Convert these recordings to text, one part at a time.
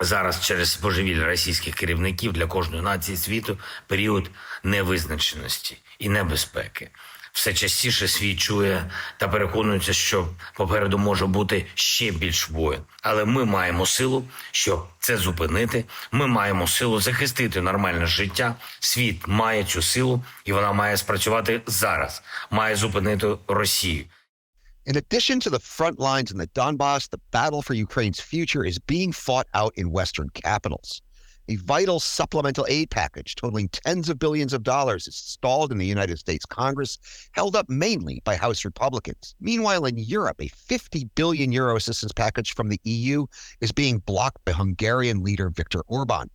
Зараз через божевілля російських керівників для кожної нації світу період невизначеності і небезпеки. Все частіше світ чує та переконується, що попереду може бути ще більш воїн. Але ми маємо силу, щоб це зупинити. Ми маємо силу захистити нормальне життя. Світ має цю силу, і вона має спрацювати зараз. Має зупинити Росію. In addition to the front lines in the Donbas, the battle for Ukraine's future is being fought out in Western capitals. A vital supplemental aid package totaling tens of billions of dollars is stalled in the United States Congress, held up mainly by House Republicans. Meanwhile, in Europe, a 50 billion euro assistance package from the EU is being blocked by Hungarian leader Viktor Orban.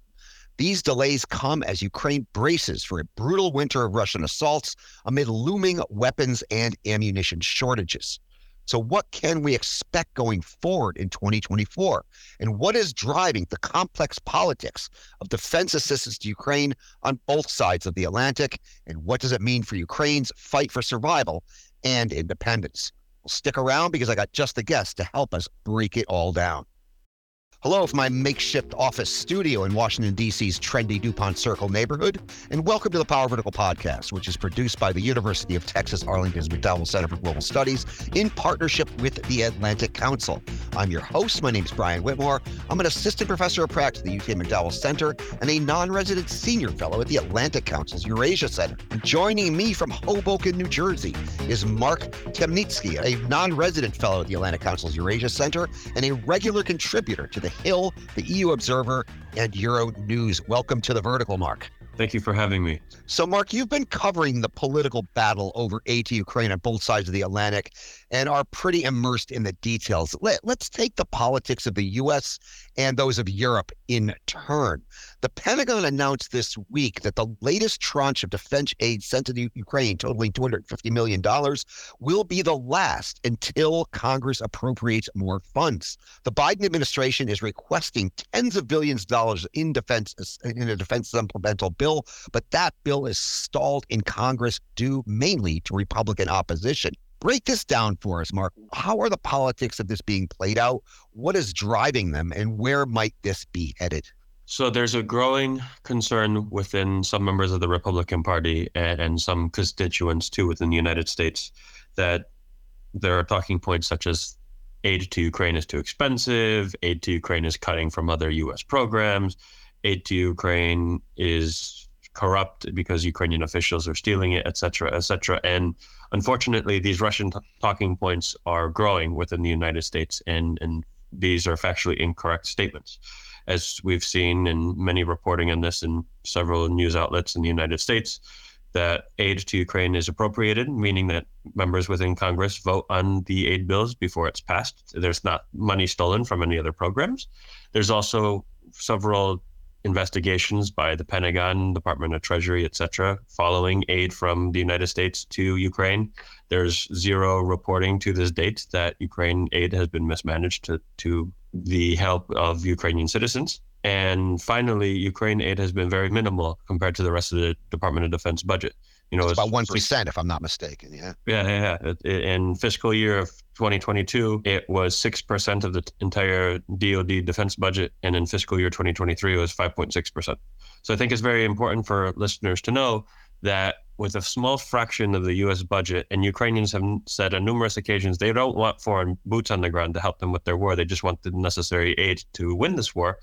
These delays come as Ukraine braces for a brutal winter of Russian assaults amid looming weapons and ammunition shortages. So, what can we expect going forward in 2024? And what is driving the complex politics of defense assistance to Ukraine on both sides of the Atlantic? And what does it mean for Ukraine's fight for survival and independence? Well, stick around because I got just the guest to help us break it all down. Hello from my makeshift office studio in Washington, D.C.'s trendy DuPont Circle neighborhood, and welcome to the Power Vertical Podcast, which is produced by the University of Texas Arlington's McDowell Center for Global Studies in partnership with the Atlantic Council. I'm your host. My name is Brian Whitmore. I'm an assistant professor of practice at the UT McDowell Center and a non resident senior fellow at the Atlantic Council's Eurasia Center. Joining me from Hoboken, New Jersey is Mark Temnycky, a non resident fellow at the Atlantic Council's Eurasia Center and a regular contributor to the Hill, the EU Observer, and Euro News. Welcome to the Vertical, Mark. Thank you for having me. So, Mark, you've been covering the political battle over aid to Ukraine on both sides of the Atlantic and are pretty immersed in the details. Let, us take the politics of the U.S. and those of Europe in turn. The Pentagon announced this week that the latest tranche of defense aid sent to Ukraine, totaling $250 million, will be the last until Congress appropriates more funds. The Biden administration is requesting tens of billions of dollars in defense in a defense supplemental bill bill, but that bill is stalled in Congress due mainly to Republican opposition. Break this down for us, Mark. How are the politics of this being played out? What is driving them, and where might this be headed? So there's a growing concern within some members of the Republican Party and, and, some constituents too within the United States that there are talking points such as aid to Ukraine is too expensive, aid to Ukraine is cutting from other U.S. programs, aid to Ukraine is corrupt because Ukrainian officials are stealing it, et cetera, et cetera. And unfortunately, these Russian t- talking points are growing within the United States, and, and these are factually incorrect statements. As we've seen in many reporting on this in several news outlets in the United States, that aid to Ukraine is appropriated, meaning that members within Congress vote on the aid bills before it's passed. There's not money stolen from any other programs. There's also several investigations by the Pentagon, Department of Treasury, etc., following aid from the United States to Ukraine. There's zero reporting to this date that Ukraine aid has been mismanaged to, to the help of Ukrainian citizens. And finally, Ukraine aid has been very minimal compared to the rest of the Department of Defense budget. You know, it's, it's about one percent, if I'm not mistaken. Yeah. Yeah, yeah. yeah. In fiscal year of 2022, it was 6% of the entire DoD defense budget. And in fiscal year 2023, it was 5.6%. So I think it's very important for listeners to know that with a small fraction of the U.S. budget, and Ukrainians have said on numerous occasions they don't want foreign boots on the ground to help them with their war. They just want the necessary aid to win this war.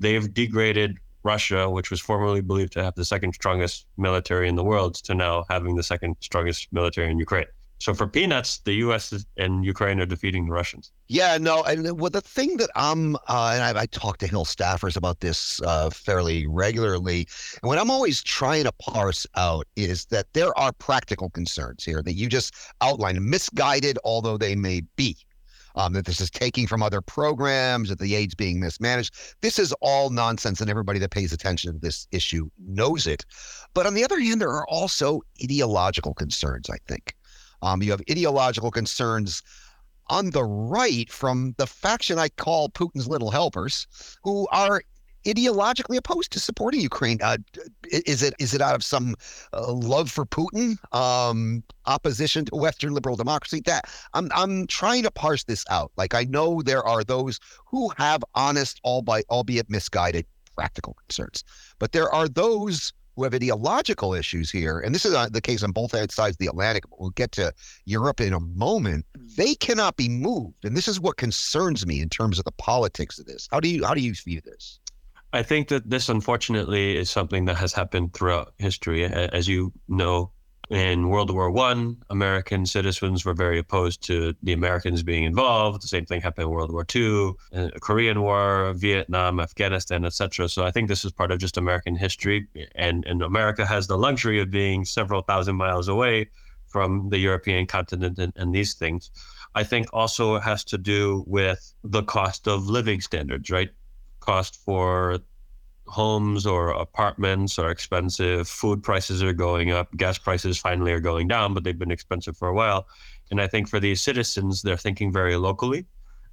They've degraded Russia, which was formerly believed to have the second strongest military in the world, to now having the second strongest military in Ukraine. So for peanuts, the U.S. and Ukraine are defeating the Russians. Yeah, no, and well, the thing that I'm, uh, and I, I, talk to Hill staffers about this uh, fairly regularly, and what I'm always trying to parse out is that there are practical concerns here that you just outlined, misguided, although they may be. Um, that this is taking from other programs, that the aid's being mismanaged. This is all nonsense, and everybody that pays attention to this issue knows it. But on the other hand, there are also ideological concerns, I think. Um, you have ideological concerns on the right from the faction I call Putin's little helpers, who are ideologically opposed to supporting Ukraine. Uh, is it is it out of some uh, love for Putin, um, opposition to Western liberal democracy? That I'm I'm trying to parse this out. Like I know there are those who have honest, albeit albeit misguided, practical concerns, but there are those who have ideological issues here, and this is uh, the case on both sides of the Atlantic. We'll get to Europe in a moment. They cannot be moved, and this is what concerns me in terms of the politics of this. How do you how do you view this? I think that this, unfortunately, is something that has happened throughout history. As you know, in World War One, American citizens were very opposed to the Americans being involved. The same thing happened in World War Two, uh, Korean War, Vietnam, Afghanistan, etc. So I think this is part of just American history, and and America has the luxury of being several thousand miles away from the European continent and, and these things. I think also it has to do with the cost of living standards, right? Cost for homes or apartments are expensive. Food prices are going up. Gas prices finally are going down, but they've been expensive for a while. And I think for these citizens, they're thinking very locally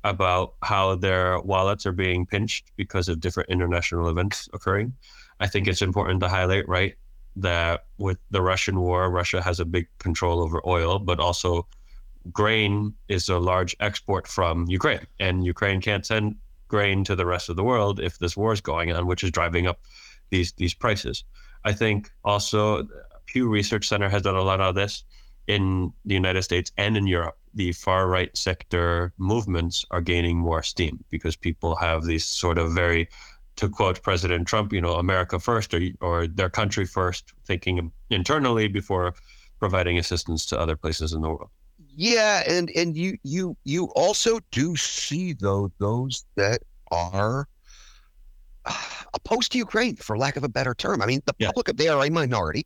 about how their wallets are being pinched because of different international events occurring. I think it's important to highlight, right, that with the Russian war, Russia has a big control over oil, but also grain is a large export from Ukraine, and Ukraine can't send grain to the rest of the world if this war is going on, which is driving up these these prices. I think also Pew Research Center has done a lot of this in the United States and in Europe. The far right sector movements are gaining more steam because people have these sort of very, to quote President Trump, you know, America first or or their country first, thinking internally before providing assistance to other places in the world. Yeah, and and you you you also do see though those that are opposed to Ukraine, for lack of a better term. I mean, the Yeah. public they are a minority.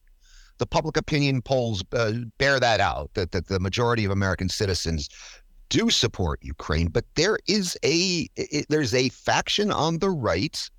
The public opinion polls uh, bear that out that that the majority of American citizens do support Ukraine, but there is a i there's a faction on the right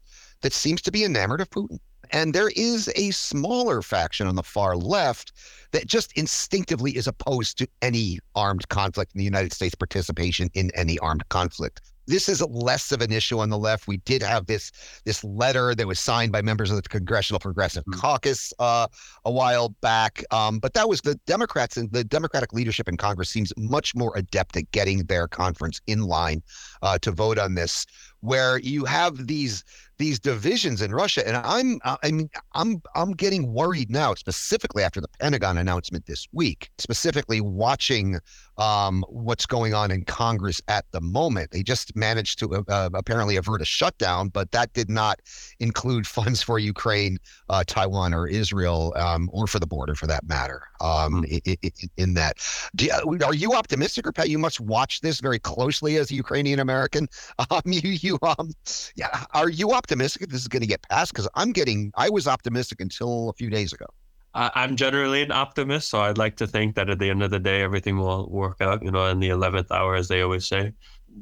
that seems to be enamored of Putin. And there is a smaller faction on the far left that just instinctively is opposed to any armed conflict in the United States participation in any armed conflict. This is less of an issue on the left. We did have this this letter that was signed by members of the Congressional Progressive Mhm. Caucus uh, a while back, um, but that was the Democrats and the Democratic leadership in Congress seems much more adept at getting their conference in line uh, to vote on this. Where you have these these divisions in Russia, and I'm I mean I'm I'm getting worried now, specifically after the Pentagon announcement this week, specifically watching um, what's going on in Congress at the moment. They just managed to uh, apparently avert a shutdown, but that did not include funds for Ukraine, uh, Taiwan, or Israel, um, or for the border for that matter. Um, i- i- i- in that, you, are you optimistic, or Pat? You must watch this very closely as a Ukrainian American. Um, you, you, um, yeah, are you optimistic that this is going to get passed? Because I'm getting, I was optimistic until a few days ago. I'm generally an optimist, so I'd like to think that at the end of the day, everything will work out, you know, in the 11th hour, as they always say.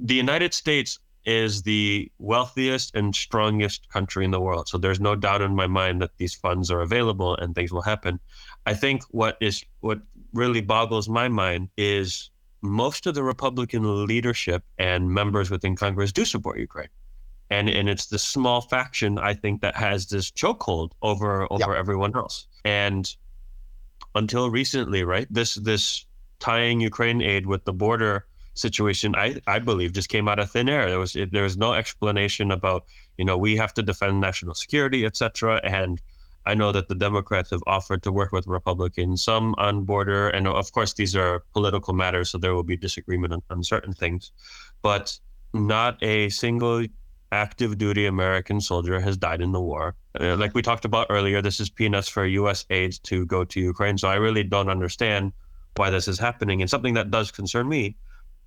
The United States is the wealthiest and strongest country in the world. So there's no doubt in my mind that these funds are available and things will happen. I think what is what really boggles my mind is most of the Republican leadership and members within Congress do support Ukraine. And and it's the small faction I think that has this chokehold over over everyone else. And until recently, right? This this tying Ukraine aid with the border situation, I I believe just came out of thin air. There was it, there was no explanation about you know we have to defend national security, etc. And I know that the Democrats have offered to work with Republicans, some on border, and of course these are political matters, so there will be disagreement on, on certain things, but not a single active duty American soldier has died in the war. Uh, like we talked about earlier, this is peanuts for U.S. aid to go to Ukraine. So I really don't understand why this is happening. And something that does concern me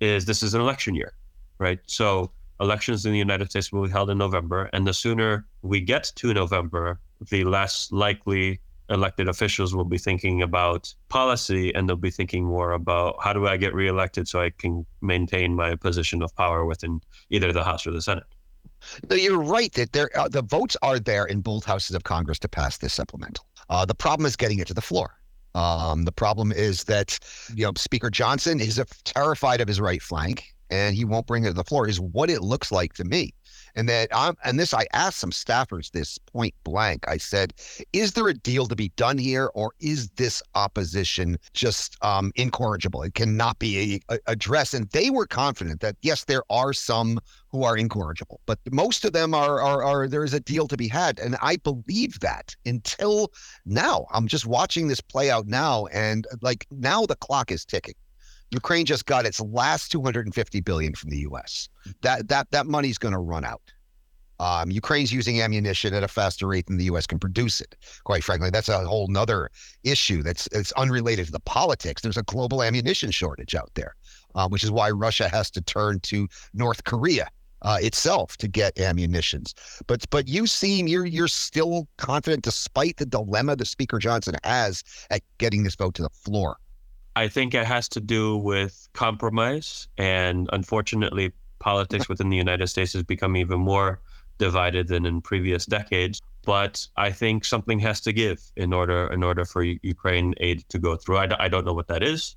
is this is an election year, right? So elections in the United States will be held in November. And the sooner we get to November, the less likely elected officials will be thinking about policy and they'll be thinking more about how do I get reelected so I can maintain my position of power within either the House or the Senate. No, you're right that there uh, the votes are there in both houses of Congress to pass this supplemental. Uh, the problem is getting it to the floor. Um, the problem is that you know Speaker Johnson is terrified of his right flank, and he won't bring it to the floor. Is what it looks like to me. And that I'm, and this, I asked some staffers this point blank. I said, is there a deal to be done here, or is this opposition just um, incorrigible? It cannot be a, a, addressed. And they were confident that yes, there are some who are incorrigible, but most of them are, are, are there is a deal to be had. And I believe that until now. I'm just watching this play out now, and like now the clock is ticking. Ukraine just got its last 250 billion from the U.S. That that that money's going to run out. Um, Ukraine's using ammunition at a faster rate than the U.S. can produce it. Quite frankly, that's a whole nother issue that's it's unrelated to the politics. There's a global ammunition shortage out there, uh, which is why Russia has to turn to North Korea uh, itself to get ammunitions. But but you seem you're you're still confident despite the dilemma that Speaker Johnson has at getting this vote to the floor. I think it has to do with compromise. And unfortunately, politics within the United States has become even more divided than in previous decades. But I think something has to give in order in order for Ukraine aid to go through. I, I don't know what that is,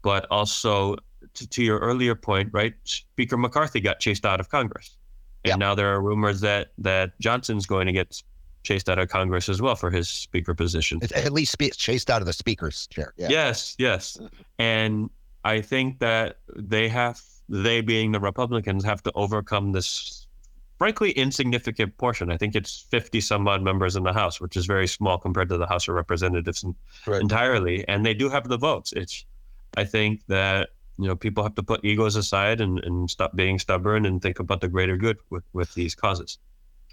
but also to, to, your earlier point, right? Speaker McCarthy got chased out of Congress, and yep. now there are rumors that that Johnson's going to get chased out of Congress as well for his speaker position. At least chased out of the speaker's chair. Yeah. Yes, yes. And I think that they have, they being the Republicans, have to overcome this frankly insignificant portion. I think it's 50 some odd members in the House, which is very small compared to the House of Representatives right. entirely. And they do have the votes. It's, I think that you know people have to put egos aside and, and stop being stubborn and think about the greater good with, with these causes.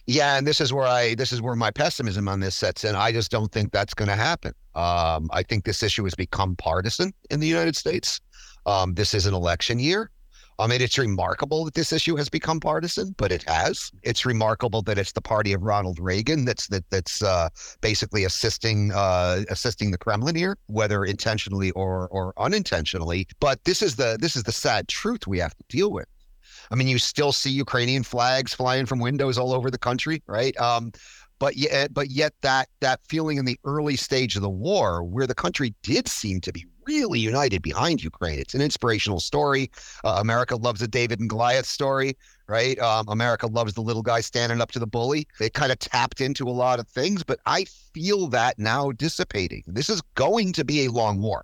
Yeah, and this is where I this is where my pessimism on this sets in. I just don't think that's going to happen. Um, I think this issue has become partisan in the United States. Um, this is an election year. I mean, it's remarkable that this issue has become partisan, but it has. It's remarkable that it's the party of Ronald Reagan that's that that's uh, basically assisting uh, assisting the Kremlin here, whether intentionally or or unintentionally. But this is the this is the sad truth we have to deal with. I mean, you still see Ukrainian flags flying from windows all over the country, right? Um, but yet, but yet that that feeling in the early stage of the war, where the country did seem to be really united behind Ukraine, it's an inspirational story. Uh, America loves a David and Goliath story, right? Um, America loves the little guy standing up to the bully. It kind of tapped into a lot of things, but I feel that now dissipating. This is going to be a long war.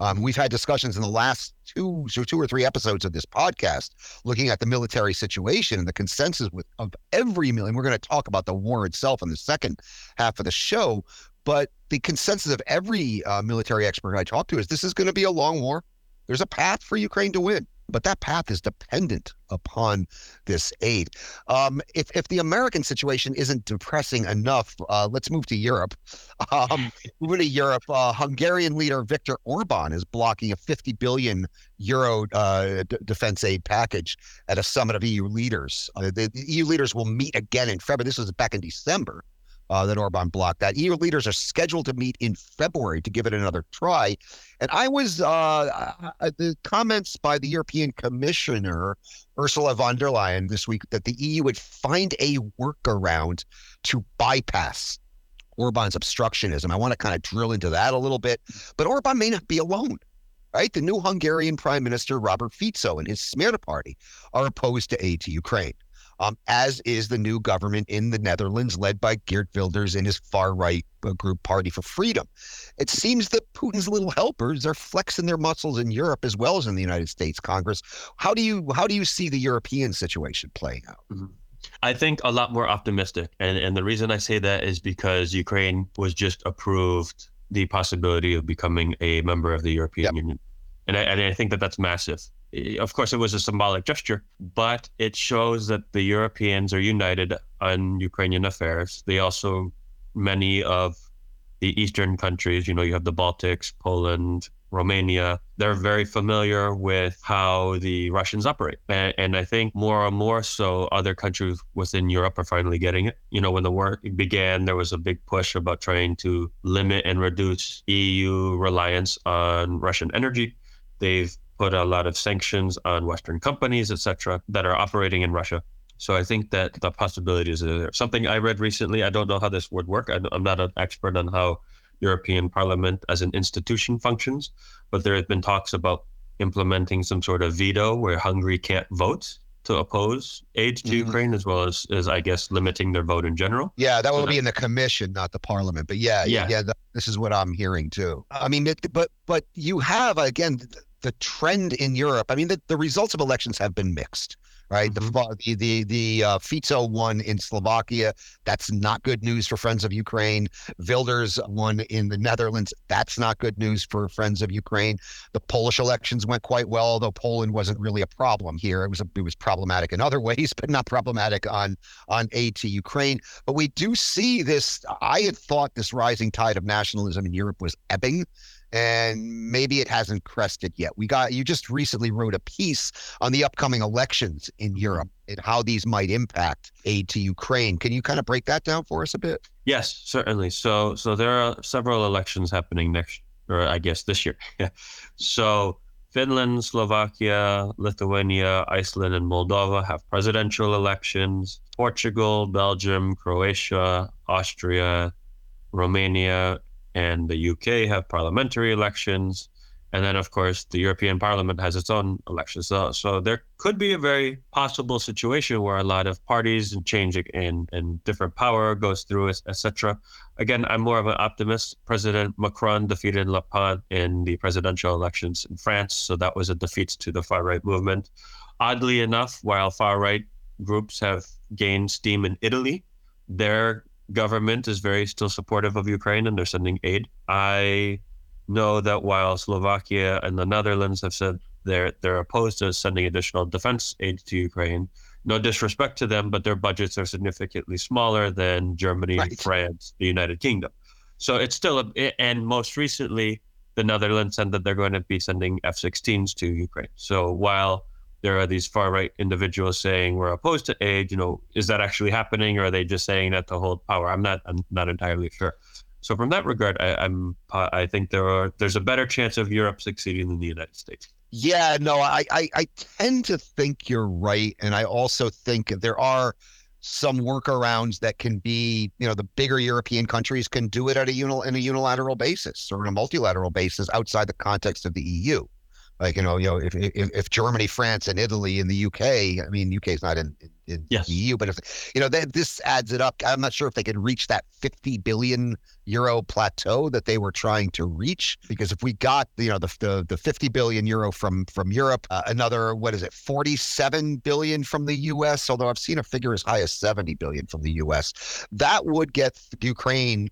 Um, we've had discussions in the last two, so two or three episodes of this podcast looking at the military situation and the consensus with of every million. We're going to talk about the war itself in the second half of the show, but the consensus of every uh, military expert I talk to is this is going to be a long war. There's a path for Ukraine to win but that path is dependent upon this aid. Um, if if the American situation isn't depressing enough, uh, let's move to Europe. Um, moving to Europe, uh, Hungarian leader Viktor Orban is blocking a 50 billion euro uh, d- defense aid package at a summit of EU leaders. Uh, the, the EU leaders will meet again in February. This was back in December uh, that Orban blocked that. EU leaders are scheduled to meet in February to give it another try. And I was uh, the comments by the European Commissioner Ursula von der Leyen this week that the EU would find a workaround to bypass Orban's obstructionism. I want to kind of drill into that a little bit, but Orban may not be alone. Right, the new Hungarian Prime Minister Robert Fico and his Smerta party are opposed to aid to Ukraine um, as is the new government in the Netherlands, led by Geert Wilders and his far right uh, group Party for Freedom. It seems that Putin's little helpers are flexing their muscles in Europe as well as in the United States Congress. How do you how do you see the European situation playing out? Mm-hmm. I think a lot more optimistic, and and the reason I say that is because Ukraine was just approved the possibility of becoming a member of the European yep. Union, and I, and I think that that's massive Eh, of course, it was a symbolic gesture, but it shows that the Europeans are united on Ukrainian affairs. They also, many of the Eastern countries, you know, you have the Baltics, Poland, Romania, they're very familiar with how the Russians operate. And, and, I think more and more so, other countries within Europe are finally getting it. You know, when the war began, there was a big push about trying to limit and reduce EU reliance on Russian energy. They've put a lot of sanctions on Western companies, etc., that are operating in Russia. So I think that the possibilities are there. Something I read recently, I don't know how this would work. I'm not an expert on how European Parliament as an institution functions, but there have been talks about implementing some sort of veto where Hungary can't vote to oppose aid to Mhm. Ukraine, as well as, as I guess limiting their vote in general. Yeah, that So will that- be in the commission, not the parliament. But yeah, yeah, Yeah. yeah. th- this is what I'm hearing too. I mean, it, but but you have again the trend in Europe. I mean, the, the results of elections have been mixed, right? Mhm. The the the the uh, Fico won in Slovakia. That's not good news for Friends of Ukraine. Wilders won in the Netherlands. That's not good news for Friends of Ukraine. The Polish elections went quite well, although Poland wasn't really a problem here. It was a, it was problematic in other ways, but not problematic on on aid to Ukraine. But we do see this. I had thought this rising tide of nationalism in Europe was ebbing, and maybe it hasn't crested yet. We got you just recently wrote a piece on the upcoming elections in mm-hmm. Europe and how these might impact aid to Ukraine. Can you kind of break that down for us a bit? Yes, certainly. So so there are several elections happening next, or I guess this year. Yeah. So Finland, Slovakia, Lithuania, Iceland, and Moldova have presidential elections. Portugal, Belgium, Croatia, Austria, Romania, and the UK have parliamentary elections. And then, of course, the European Parliament has its own elections. So, so there could be a very possible situation where a lot of parties and change and different power goes through, etc. Again, I'm more of an optimist. President Macron defeated Le Pen in the presidential elections in France. So that was a defeat to the far right movement. Oddly enough, while far right groups have gained steam in Italy, their government is very still supportive of Ukraine and they're sending aid. I know that while Slovakia and the Netherlands have said they're they're opposed to sending additional defense aid to Ukraine. No disrespect to them, but their budgets are significantly smaller than Germany, Right. France, the United Kingdom. So it's still a and most recently the Netherlands said that they're going to be sending F-16s to Ukraine. So while there are these far right individuals saying we're opposed to aid, you know, is that actually happening, or are they just saying that to hold power? I'm not I'm not entirely sure. So from that regard, I, I'm uh, I think there are there's a better chance of Europe succeeding than the United States. Yeah, no, I, I I tend to think you're right, and I also think there are some workarounds that can be, you know, the bigger European countries can do it at a unil in a unilateral basis or in a multilateral basis outside the context of the EU. Like you know, you know, if if, if Germany, France, and Italy and the UK, I mean, UK is not in in, in Yes. the EU, but if you know, that this adds it up. I'm not sure if they can reach that 50 billion euro plateau that they were trying to reach. Because if we got you know the the, the 50 billion euro from from Europe, uh, another what is it, 47 billion from the U.S. Although I've seen a figure as high as 70 billion from the U.S. That would get Ukraine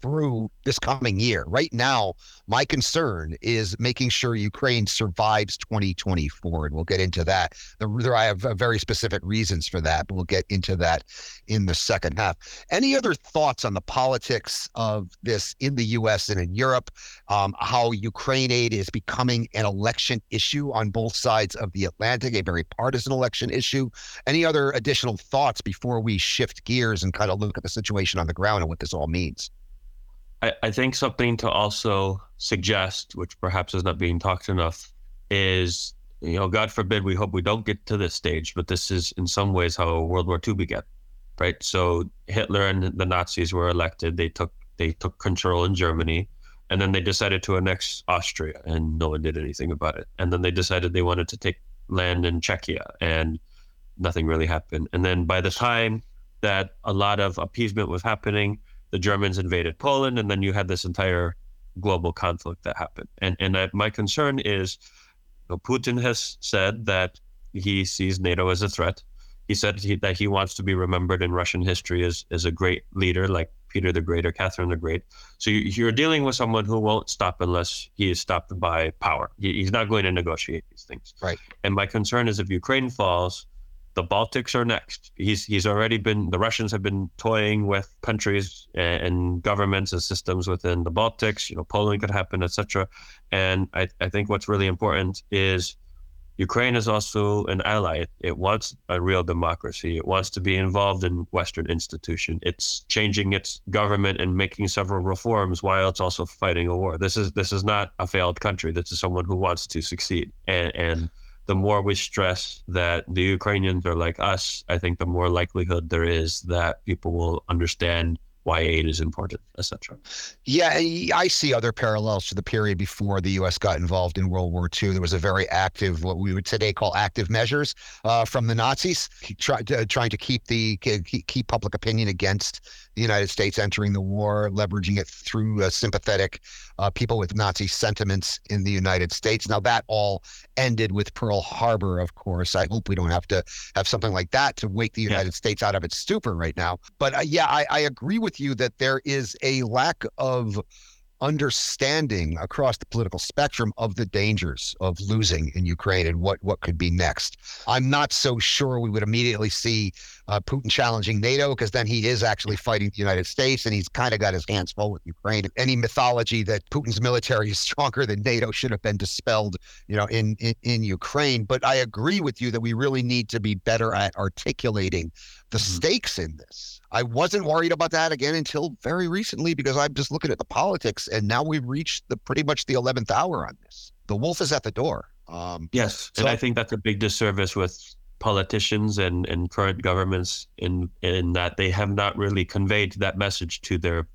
through this coming year. Right now, my concern is making sure Ukraine survives 2024, and we'll get into that. There, I have very specific reasons for that, but we'll get into that in the second half. Any other thoughts on the politics of this in the U.S. and in Europe? Um, how Ukraine aid is becoming an election issue on both sides of the Atlantic, a very partisan election issue. Any other additional thoughts before we shift gears and kind of look at the situation on the ground and what this all means? I, I think something to also suggest, which perhaps is not being talked enough, is you know, God forbid, we hope we don't get to this stage, but this is in some ways how World War II began, right? So Hitler and the Nazis were elected. They took they took control in Germany, and then they decided to annex Austria, and no one did anything about it. And then they decided they wanted to take land in Czechia, and nothing really happened. And then by the time that a lot of appeasement was happening, the Germans invaded Poland, and then you had this entire global conflict that happened. And and I, my concern is, know, Putin has said that he sees NATO as a threat. He said he, that he wants to be remembered in Russian history as as a great leader, like Peter the Great or Catherine the Great. So you, you're dealing with someone who won't stop unless he is stopped by power. He, he's not going to negotiate these things. Right. And my concern is if Ukraine falls, the Baltics are next. He's he's already been the Russians have been toying with countries and, and governments and systems within the Baltics. You know, Poland could happen, etc. And I, I think what's really important is Ukraine is also an ally. It, it wants a real democracy. It wants to be involved in Western institution. It's changing its government and making several reforms while it's also fighting a war. This is this is not a failed country. This is someone who wants to succeed. And and the more we stress that the Ukrainians are like us, I think the more likelihood there is that people will understand why aid is important, etc. Yeah, I see other parallels to the period before the U.S. got involved in World War II. There was a very active, what we would today call active measures uh, from the Nazis, try, uh, trying to keep the keep public opinion against the United States entering the war, leveraging it through uh, sympathetic uh, people with Nazi sentiments in the United States. Now that all ended with Pearl Harbor, of course. I hope we don't have to have something like that to wake the United yeah. States out of its stupor right now. But uh, yeah, I, I agree with you that there is a lack of understanding across the political spectrum of the dangers of losing in Ukraine and what what could be next. I'm not so sure we would immediately see uh, Putin challenging NATO because then he is actually fighting the United States and he's kind of got his hands full with Ukraine. Any mythology that Putin's military is stronger than NATO should have been dispelled, you know, in, in in Ukraine. But I agree with you that we really need to be better at articulating the mm-hmm. stakes in this. I wasn't worried about that again until very recently because I'm just looking at the politics, and now we've reached the pretty much the eleventh hour on this. The wolf is at the door. Um, yes, so, and I think that's a big disservice with politicians and, and current governments in in that they have not really conveyed that message to their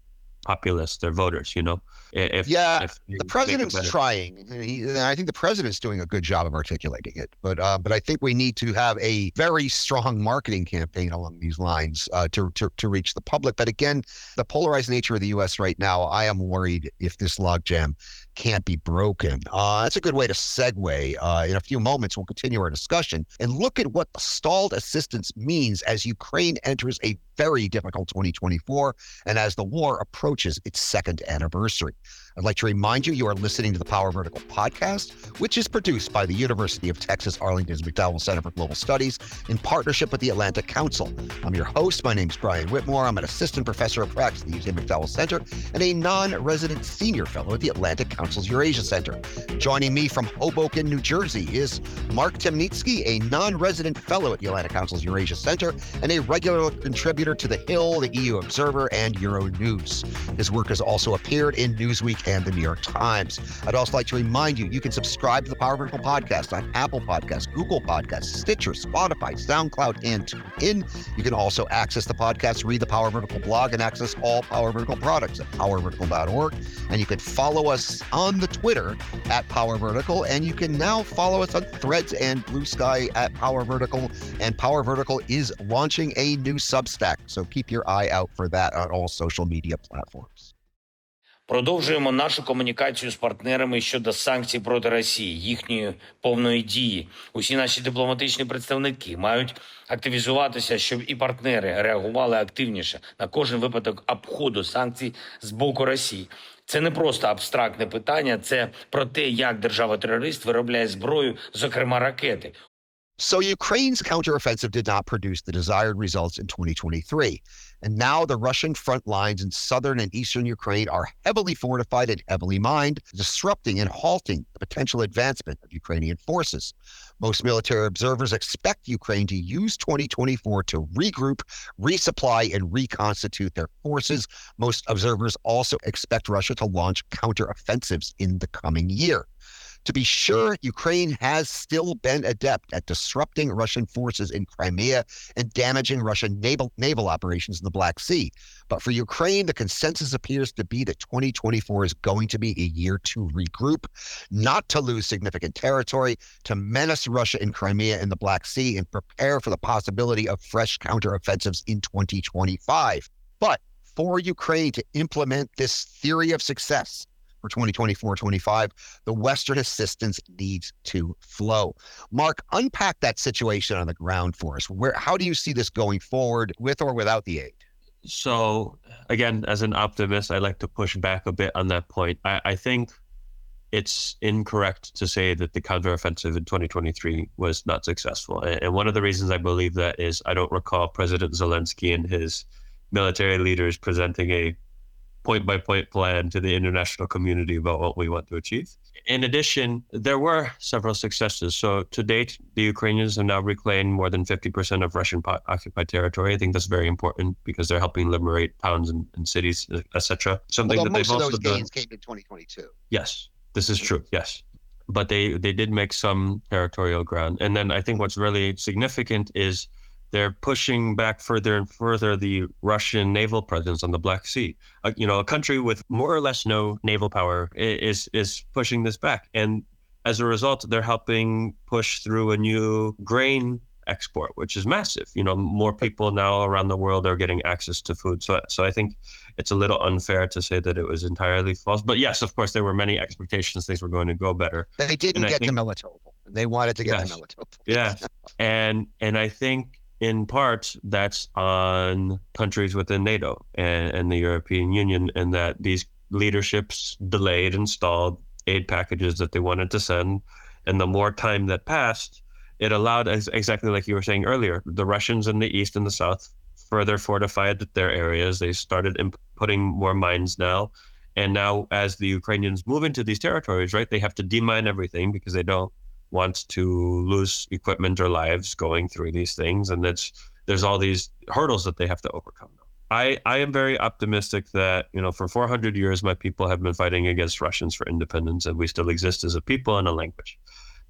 populace, their voters. You know, if yeah, if the president's trying. He, I think the president's doing a good job of articulating it. But uh, but I think we need to have a very strong marketing campaign along these lines uh, to, to to reach the public. But again, the polarized nature of the U.S. right now, I am worried if this logjam can't be broken. Uh, that's a good way to segue. Uh, in a few moments, we'll continue our discussion and look at what the stalled assistance means as Ukraine enters a very difficult 2024 and as the war approaches its second anniversary. I'd like to remind you you are listening to the Power Vertical podcast, which is produced by the University of Texas Arlington's McDowell Center for Global Studies in partnership with the Atlantic Council. I'm your host. My name is Brian Whitmore. I'm an assistant professor of practice at the UT McDowell Center and a non resident senior fellow at the Atlantic Council's Eurasia Center. Joining me from Hoboken, New Jersey is Mark Temnycky, a non resident fellow at the Atlantic Council's Eurasia Center and a regular contributor to The Hill, the EU Observer, and Euronews. His work has also appeared in Newsweek and the New York Times. I'd also like to remind you, you can subscribe to the Power Vertical podcast on Apple Podcasts, Google Podcasts, Stitcher, Spotify, SoundCloud, and TuneIn. You can also access the podcast, read the Power Vertical blog, and access all Power Vertical products at powervertical.org. And you can follow us on the Twitter at Power Vertical, and you can now follow us on Threads and Bluesky at Power Vertical. And Power Vertical is launching a new Substack, so keep your eye out for that on all social media platforms. Продовжуємо нашу комунікацію з партнерами щодо санкцій проти Росії, їхньої повної дії. Усі наші дипломатичні представники мають активізуватися, щоб і партнери реагували активніше на кожен випадок обходу санкцій з боку Росії. Це не просто абстрактне питання, це про те, як держава-терорист виробляє зброю, зокрема ракети. So Ukraine's counteroffensive did not produce the desired results in 2023. And now the Russian front lines in southern and eastern Ukraine are heavily fortified and heavily mined, disrupting and halting the potential advancement of Ukrainian forces. Most military observers expect Ukraine to use 2024 to regroup, resupply, and reconstitute their forces. Most observers also expect Russia to launch counteroffensives in the coming year. To be sure, Ukraine has still been adept at disrupting Russian forces in Crimea and damaging Russian naval, naval operations in the Black Sea. But for Ukraine, the consensus appears to be that 2024 is going to be a year to regroup, not to lose significant territory, to menace Russia in Crimea and the Black Sea, and prepare for the possibility of fresh counteroffensives in 2025. But for Ukraine to implement this theory of success, for 2024 25, the Western assistance needs to flow. Mark, unpack that situation on the ground for us. Where, how do you see this going forward with or without the aid? So, again, as an optimist, I like to push back a bit on that point. I, I think it's incorrect to say that the counteroffensive in 2023 was not successful. And one of the reasons I believe that is I don't recall President Zelensky and his military leaders presenting a point by point plan to the international community about what we want to achieve. In addition, there were several successes. So to date, the Ukrainians have now reclaimed more than 50% of Russian po- occupied territory. I think that's very important because they're helping liberate towns and, and cities, etc. Something Although that most they've of those gains done. came in 2022. Yes, this is true. Yes. But they, they did make some territorial ground. And then I think what's really significant is they're pushing back further and further the Russian naval presence on the Black Sea. Uh, you know, a country with more or less no naval power is is pushing this back, and as a result, they're helping push through a new grain export, which is massive. You know, more people now around the world are getting access to food. So, so I think it's a little unfair to say that it was entirely false. But yes, of course, there were many expectations things were going to go better. They didn't And get think- to Melitopol. They wanted to get Yes. to Melitopol. Yeah, and and I think in part that's on countries within NATO and, and the European Union, and that these leaderships delayed and stalled aid packages that they wanted to send, and the more time that passed, it allowed, exactly like you were saying earlier, the Russians in the east and the south further fortified their areas. They started putting more mines now. And now, as the Ukrainians move into these territories, right, they have to demine everything because they don't want to lose equipment or lives going through these things. And that's there's all these hurdles that they have to overcome. I, I am very optimistic that, you know, for 400 years, my people have been fighting against Russians for independence, and we still exist as a people and a language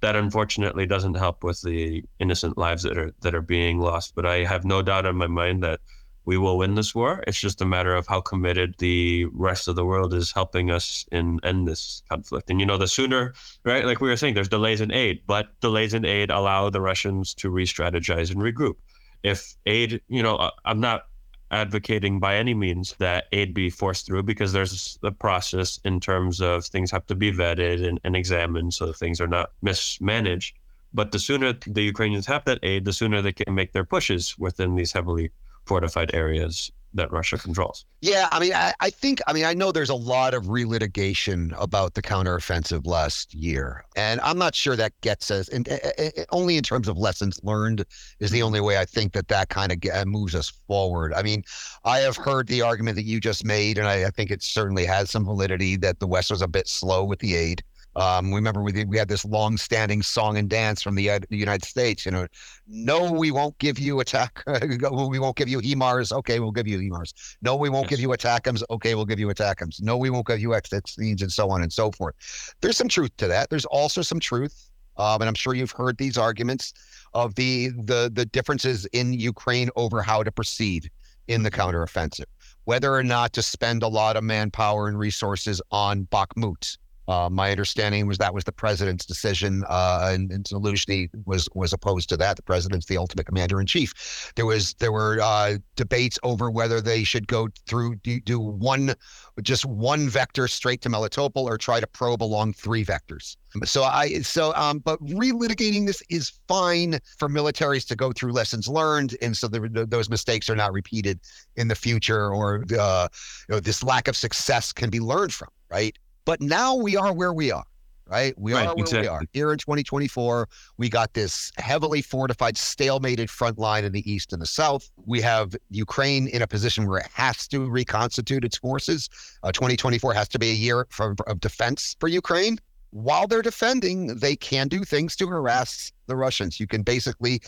that unfortunately doesn't help with the innocent lives that are that are being lost. But I have no doubt in my mind that we will win this war. It's just a matter of how committed the rest of the world is helping us in end this conflict. And you know, the sooner, right? Like we were saying, there's delays in aid, but delays in aid allow the Russians to re-strategize and regroup. If aid, you know, I'm not advocating by any means that aid be forced through because there's a process in terms of things have to be vetted and, and examined so things are not mismanaged. But the sooner the Ukrainians have that aid, the sooner they can make their pushes within these heavily fortified areas that Russia controls. Yeah, I mean, I, I think, I mean, I know there's a lot of relitigation about the counteroffensive last year, and I'm not sure that gets us, and uh, uh, uh, only in terms of lessons learned is the only way I think that that kind of get, moves us forward. I mean, I have heard the argument that you just made, and I, I think it certainly has some validity that the West was a bit slow with the aid. Um, remember, we we had this long-standing song and dance from the, uh, the United States. You know, no, we won't give you attack. we won't give you HIMARS. Okay, we'll give you HIMARS. No, we won't give you ATACMs. Okay, we'll give you ATACMs. No, we won't give you F-16s and so on and so forth. There's some truth to that. There's also some truth, um, and I'm sure you've heard these arguments of the the the differences in Ukraine over how to proceed in the counteroffensive, whether or not to spend a lot of manpower and resources on Bakhmut. Uh, my understanding was that was the president's decision, uh, and, and Zelensky was was opposed to that. The president's the ultimate commander in chief. There was there were uh, debates over whether they should go through do, do one just one vector straight to Melitopol or try to probe along three vectors. So I so um but relitigating this is fine for militaries to go through lessons learned and so the, those mistakes are not repeated in the future or uh, you know this lack of success can be learned from, right? But now we are where we are. Right, we Right, are where we are here in 2024. We got this heavily fortified, stalemated front line in the east and the south. We have Ukraine in a position where it has to reconstitute its forces. Uh, 2024 has to be a year for, of defense for Ukraine. While they're defending, they can do things to harass the Russians. You can basically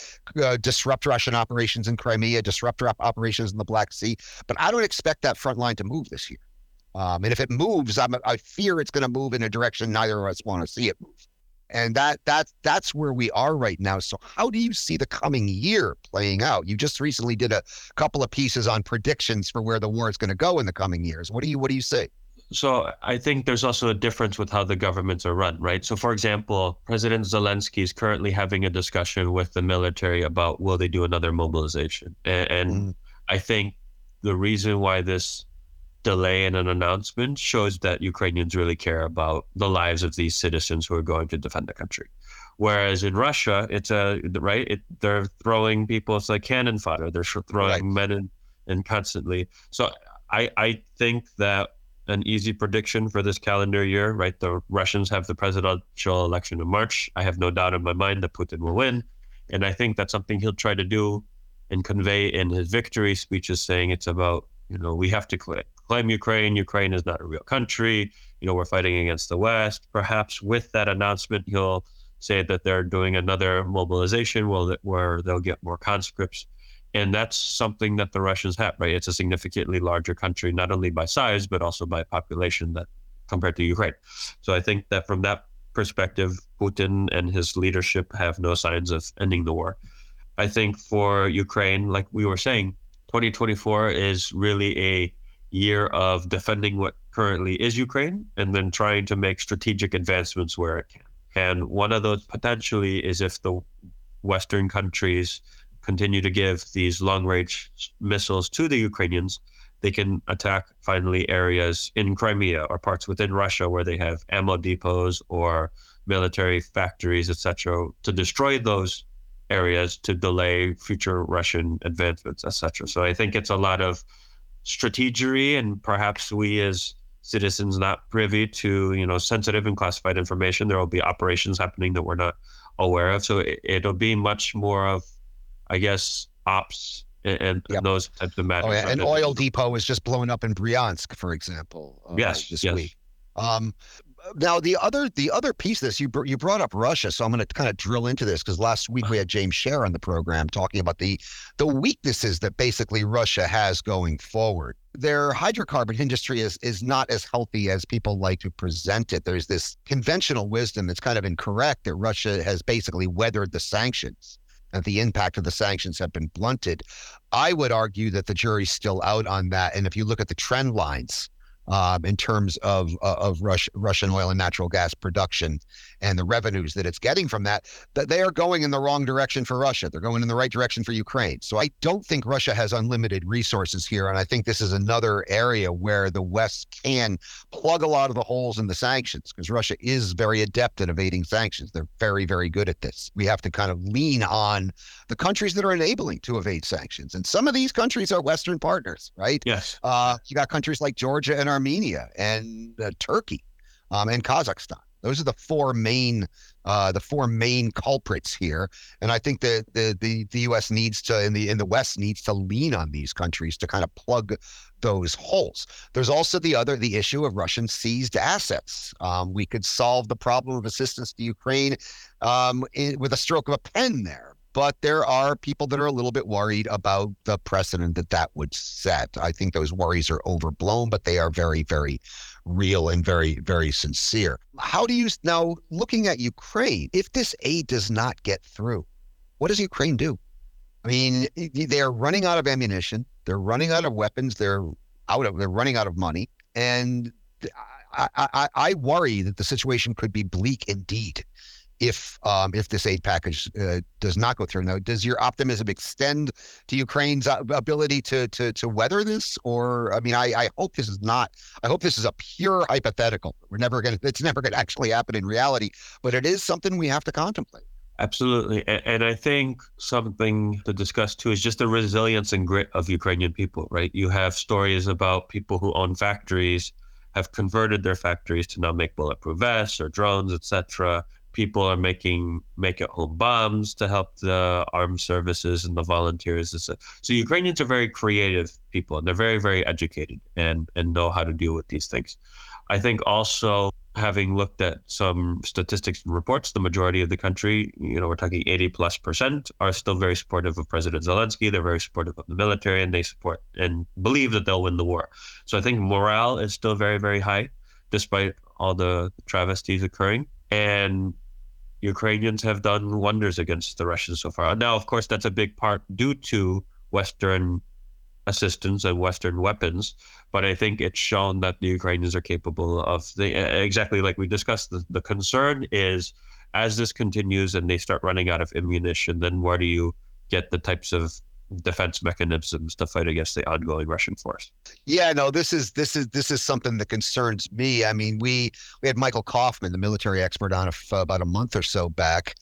uh, disrupt Russian operations in Crimea, disrupt op- operations in the Black Sea. But I don't expect that front line to move this year. Um, and if it moves, I'm, I fear it's going to move in a direction neither of us want to see it move. And that that that's where we are right now. So how do you see the coming year playing out? You just recently did a couple of pieces on predictions for where the war is going to go in the coming years. What do you what do you say? So I think there's also a difference with how the governments are run, right? So, for example, President Zelensky is currently having a discussion with the military about will they do another mobilization, and, and Mm. I think the reason why this delay in an announcement shows that Ukrainians really care about the lives of these citizens who are going to defend the country. Whereas in Russia, it's a right. It, they're throwing people. It's like cannon fodder. They're throwing Right. men in, in constantly. So I I think that an easy prediction for this calendar year, right? The Russians have the presidential election in March. I have no doubt in my mind that Putin will win, and I think that's something he'll try to do and convey in his victory speeches, saying it's about you know we have to claim Ukraine. Ukraine is not a real country. You know we're fighting against the West. Perhaps with that announcement, he'll say that they're doing another mobilization where where they'll get more conscripts. And that's something that the Russians have, right? It's a significantly larger country, not only by size, but also by population that compared to Ukraine. So I think that from that perspective, Putin and his leadership have no signs of ending the war. I think for Ukraine, like we were saying, 2024 is really a year of defending what currently is Ukraine and then trying to make strategic advancements where it can. And one of those potentially is if the Western countries continue to give these long range missiles to the Ukrainians, they can attack finally areas in Crimea or parts within Russia where they have ammo depots or military factories, etc., to destroy those areas to delay future Russian advancements, etc. So I think it's a lot of strategery, and perhaps we as citizens not privy to you know sensitive and classified information. There will be operations happening that we're not aware of. So it, will be much more of, I guess, ops and, and yep. those types of matters. Oh, yeah. An oil depot was just blown up in Bryansk, for example. Uh, yes, this yes. week. Um, now the other the other piece of this you br- you brought up Russia, so I'm going to kind of drill into this because last week we had James Sherr on the program talking about the the weaknesses that basically Russia has going forward. Their hydrocarbon industry is is not as healthy as people like to present it. There's this conventional wisdom that's kind of incorrect that Russia has basically weathered the sanctions that the impact of the sanctions have been blunted. I would argue that the jury's still out on that. And if you look at the trend lines um, in terms of uh, of Rush, Russian oil and natural gas production and the revenues that it's getting from that, that they are going in the wrong direction for Russia. They're going in the right direction for Ukraine. So I don't think Russia has unlimited resources here, and I think this is another area where the West can plug a lot of the holes in the sanctions because Russia is very adept at evading sanctions. They're very very good at this. We have to kind of lean on the countries that are enabling to evade sanctions, and some of these countries are Western partners, right? Yes. Uh, you got countries like Georgia and Armenia and uh, Turkey um, and Kazakhstan. Those are the four main uh, the four main culprits here, and I think that the, the the U.S. needs to in the in the West needs to lean on these countries to kind of plug those holes. There's also the other the issue of Russian seized assets. Um, we could solve the problem of assistance to Ukraine um, in, with a stroke of a pen there, but there are people that are a little bit worried about the precedent that that would set. I think those worries are overblown, but they are very, very real and very, very sincere. How do you now looking at Ukraine? If this aid does not get through, what does Ukraine do? I mean, they're running out of ammunition. They're running out of weapons. They're out of. They're running out of money, and I, I, I worry that the situation could be bleak indeed if um, if this aid package uh, does not go through. Now, does your optimism extend to Ukraine's uh, ability to to to weather this? Or I mean, I, I hope this is not. I hope this is a pure hypothetical. We're never going. It's never going to actually happen in reality. But it is something we have to contemplate. Absolutely, and I think something to discuss too is just the resilience and grit of Ukrainian people. Right, you have stories about people who own factories have converted their factories to now make bulletproof vests or drones, etc people are making make at home bombs to help the armed services and the volunteers. So Ukrainians are very creative people and they're very, very educated and, and know how to deal with these things. I think also having looked at some statistics and reports, the majority of the country, you know, we're talking 80 plus percent, are still very supportive of President Zelensky. They're very supportive of the military and they support and believe that they'll win the war. So I think morale is still very, very high despite all the travesties occurring. And Ukrainians have done wonders against the Russians so far. Now, of course, that's a big part due to Western assistance and Western weapons, but I think it's shown that the Ukrainians are capable of the exactly like we discussed. The, the concern is as this continues and they start running out of ammunition, then where do you get the types of defense mechanisms to fight against the ongoing Russian force. Yeah, no, this is this is this is something that concerns me. I mean, we we had Michael Kofman, the military expert, on a, about a month or so back.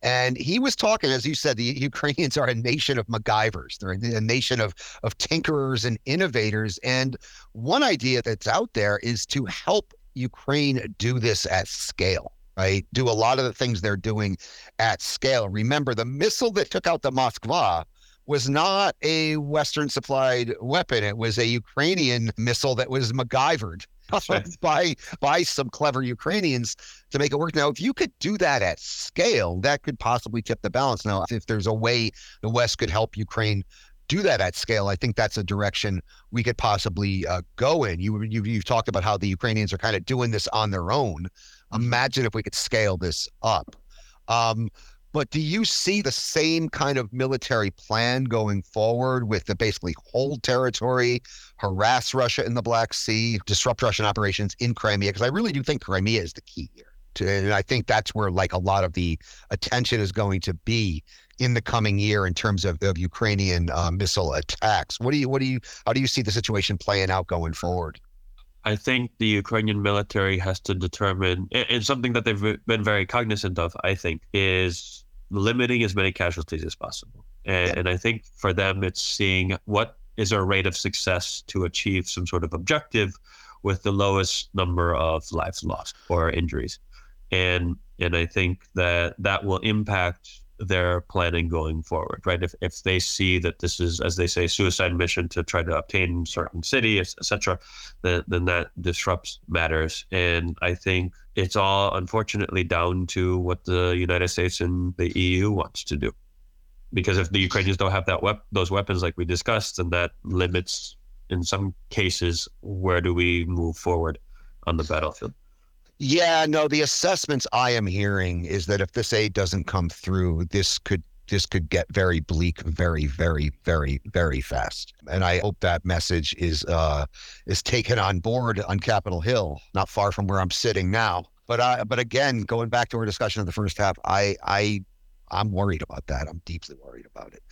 And he was talking, as you said, the Ukrainians are a nation of MacGyvers. They're a nation of of tinkerers and innovators. And one idea that's out there is to help Ukraine do this at scale right? Do a lot of the things they're doing at scale. Remember, the missile that took out the Moskva was not a Western supplied weapon. It was a Ukrainian missile that was MacGyvered by by some clever Ukrainians to make it work. Now, if you could do that at scale, that could possibly tip the balance. Now, if there's a way the West could help Ukraine do that at scale, I think that's a direction we could possibly uh, go in. You, you you've talked about how the Ukrainians are kind of doing this on their own. Imagine if we could scale this up. Um, But do you see the same kind of military plan going forward with the basically hold territory, harass Russia in the Black Sea, disrupt Russian operations in Crimea? Because I really do think Crimea is the key here. And I think that's where like a lot of the attention is going to be in the coming year in terms of, of Ukrainian uh, missile attacks. What do you what do you how do you see the situation playing out going forward? I think the Ukrainian military has to determine, and something that they've been very cognizant of, I think, is limiting as many casualties as possible. And, yeah. and I think for them, it's seeing what is our rate of success to achieve some sort of objective with the lowest number of lives lost or injuries. And and I think that that will impact their planning going forward, right? If, if they see that this is, as they say, suicide mission to try to obtain certain city, etc., then, then that disrupts matters. And I think it's all unfortunately down to what the United States and the EU wants to do. Because if the Ukrainians don't have that wep- those weapons, like we discussed, then that limits, in some cases, where do we move forward on the battlefield. Yeah, no, the assessments I am hearing is that if this aid doesn't come through, this could this could get very bleak very very very very fast. And i hope that message is uh is taken on board on capitol hill not far from where i'm sitting now. But i but again going back to our discussion of the first half i i i'm worried about that. I'm deeply worried about it.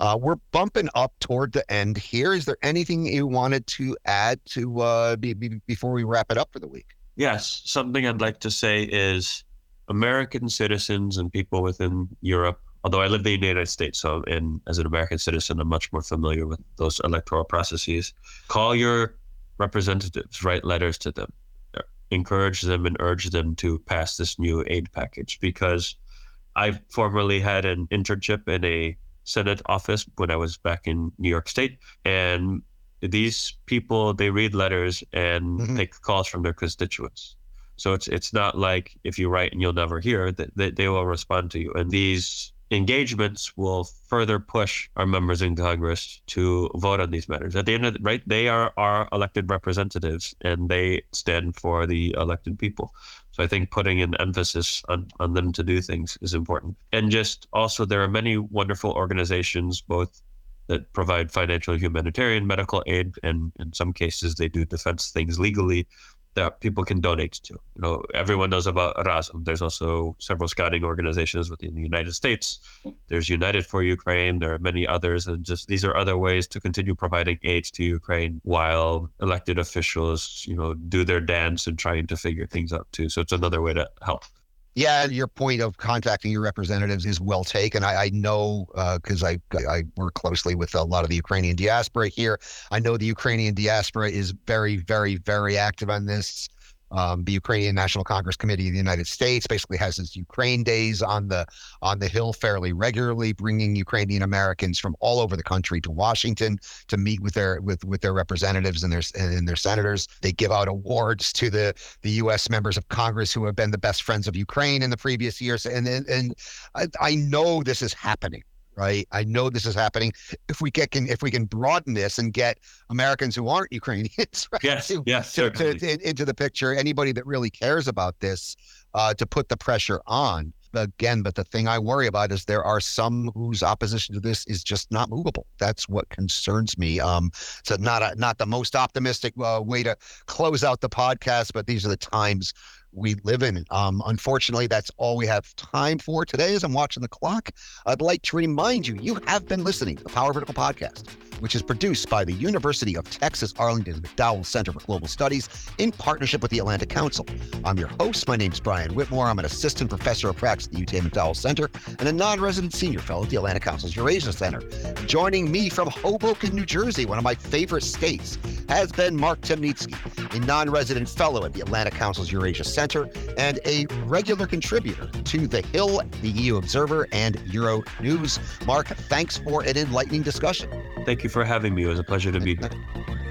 Uh, we're bumping up toward the end here. Is there anything you wanted to add to uh be, be, before we wrap it up for the week Yes, something I'd like to say is American citizens and people within Europe. Although I live in the United States, so and as an American citizen, I'm much more familiar with those electoral processes. Call your representatives, write letters to them, encourage them, and urge them to pass this new aid package. Because I formerly had an internship in a Senate office when I was back in New York State, and these people they read letters and mm-hmm. take calls from their constituents. So it's it's not like if you write and you'll never hear that they, they will respond to you. And these engagements will further push our members in Congress to vote on these matters. At the end of the right, they are our elected representatives and they stand for the elected people. So I think putting an emphasis on, on them to do things is important. And just also there are many wonderful organizations, both that provide financial, humanitarian, medical aid, and in some cases they do defense things legally that people can donate to. You know, everyone knows about Razom. There's also several scouting organizations within the United States. There's United for Ukraine. There are many others, and just these are other ways to continue providing aid to Ukraine while elected officials, you know, do their dance and trying to figure things out too. So it's another way to help yeah, your point of contacting your representatives is well taken. I, I know because uh, I I work closely with a lot of the Ukrainian diaspora here. I know the Ukrainian diaspora is very, very, very active on this. Um, the Ukrainian National Congress Committee of the United States basically has its Ukraine days on the on the Hill fairly regularly, bringing Ukrainian Americans from all over the country to Washington to meet with their with with their representatives and their and their senators. They give out awards to the the U.S. members of Congress who have been the best friends of Ukraine in the previous years, and and, and I, I know this is happening right? I know this is happening. If we get can if we can broaden this and get Americans who aren't Ukrainians, right, yes, to, yes, to, to, to, into the picture, anybody that really cares about this, uh, to put the pressure on. Again, but the thing I worry about is there are some whose opposition to this is just not movable. That's what concerns me. Um, so not a, not the most optimistic uh, way to close out the podcast, but these are the times we live in. Um, unfortunately, that's all we have time for today as I'm watching the clock. I'd like to remind you, you have been listening to the Power Vertical Podcast, which is produced by the University of Texas Arlington McDowell Center for Global Studies in partnership with the Atlantic Council. I'm your host. My name is Brian Whitmore. I'm an assistant professor of practice at the UTA McDowell Center and a non-resident senior fellow at the Atlantic Council's Eurasia Center. Joining me from Hoboken, New Jersey, one of my favorite states, has been Mark Temnycky, a non-resident fellow at the Atlantic Council's Eurasia Center Center and a regular contributor to The Hill, the EU Observer, and Euro News. Mark, thanks for an enlightening discussion. Thank you for having me. It was a pleasure to be here.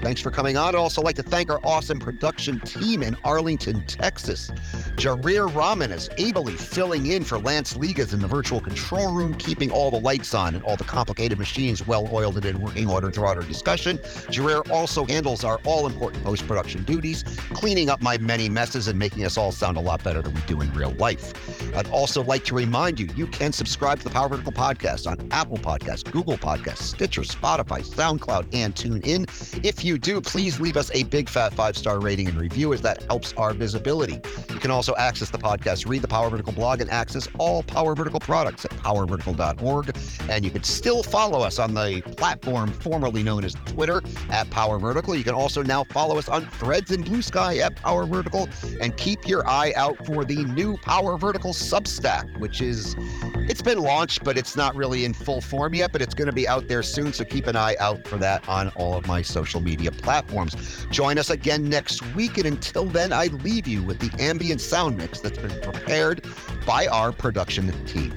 Thanks for coming on. I'd also like to thank our awesome production team in Arlington, Texas. Jarir Rahman is ably filling in for Lance Ligas in the virtual control room, keeping all the lights on and all the complicated machines well oiled and in working order throughout our discussion. Jarir also handles handles our all important post production duties, cleaning up my many messes and making us all sound a lot better than we do in real life. I'd also like to remind you you can subscribe to the Power Vertical Podcast on Apple Podcasts, Google Podcasts, Stitcher, Spotify, SoundCloud, and TuneIn. If you do, please leave us a big fat five star rating and review as that helps our visibility. You can also access the podcast, read the Power Vertical blog, and access all Power Vertical products at powervertical.org. And you can still follow us on the platform formerly known as Twitter at Power Vertical. You can also now follow us on Threads and Bluesky at Power Vertical. And your eye out for the new Power Vertical Substack, which is, it's been launched, but it's not really in full form yet, but it's going to be out there soon. So keep an eye out for that on all of my social media platforms. Join us again next week. And until then, I leave you with the ambient sound mix that's been prepared by our production team.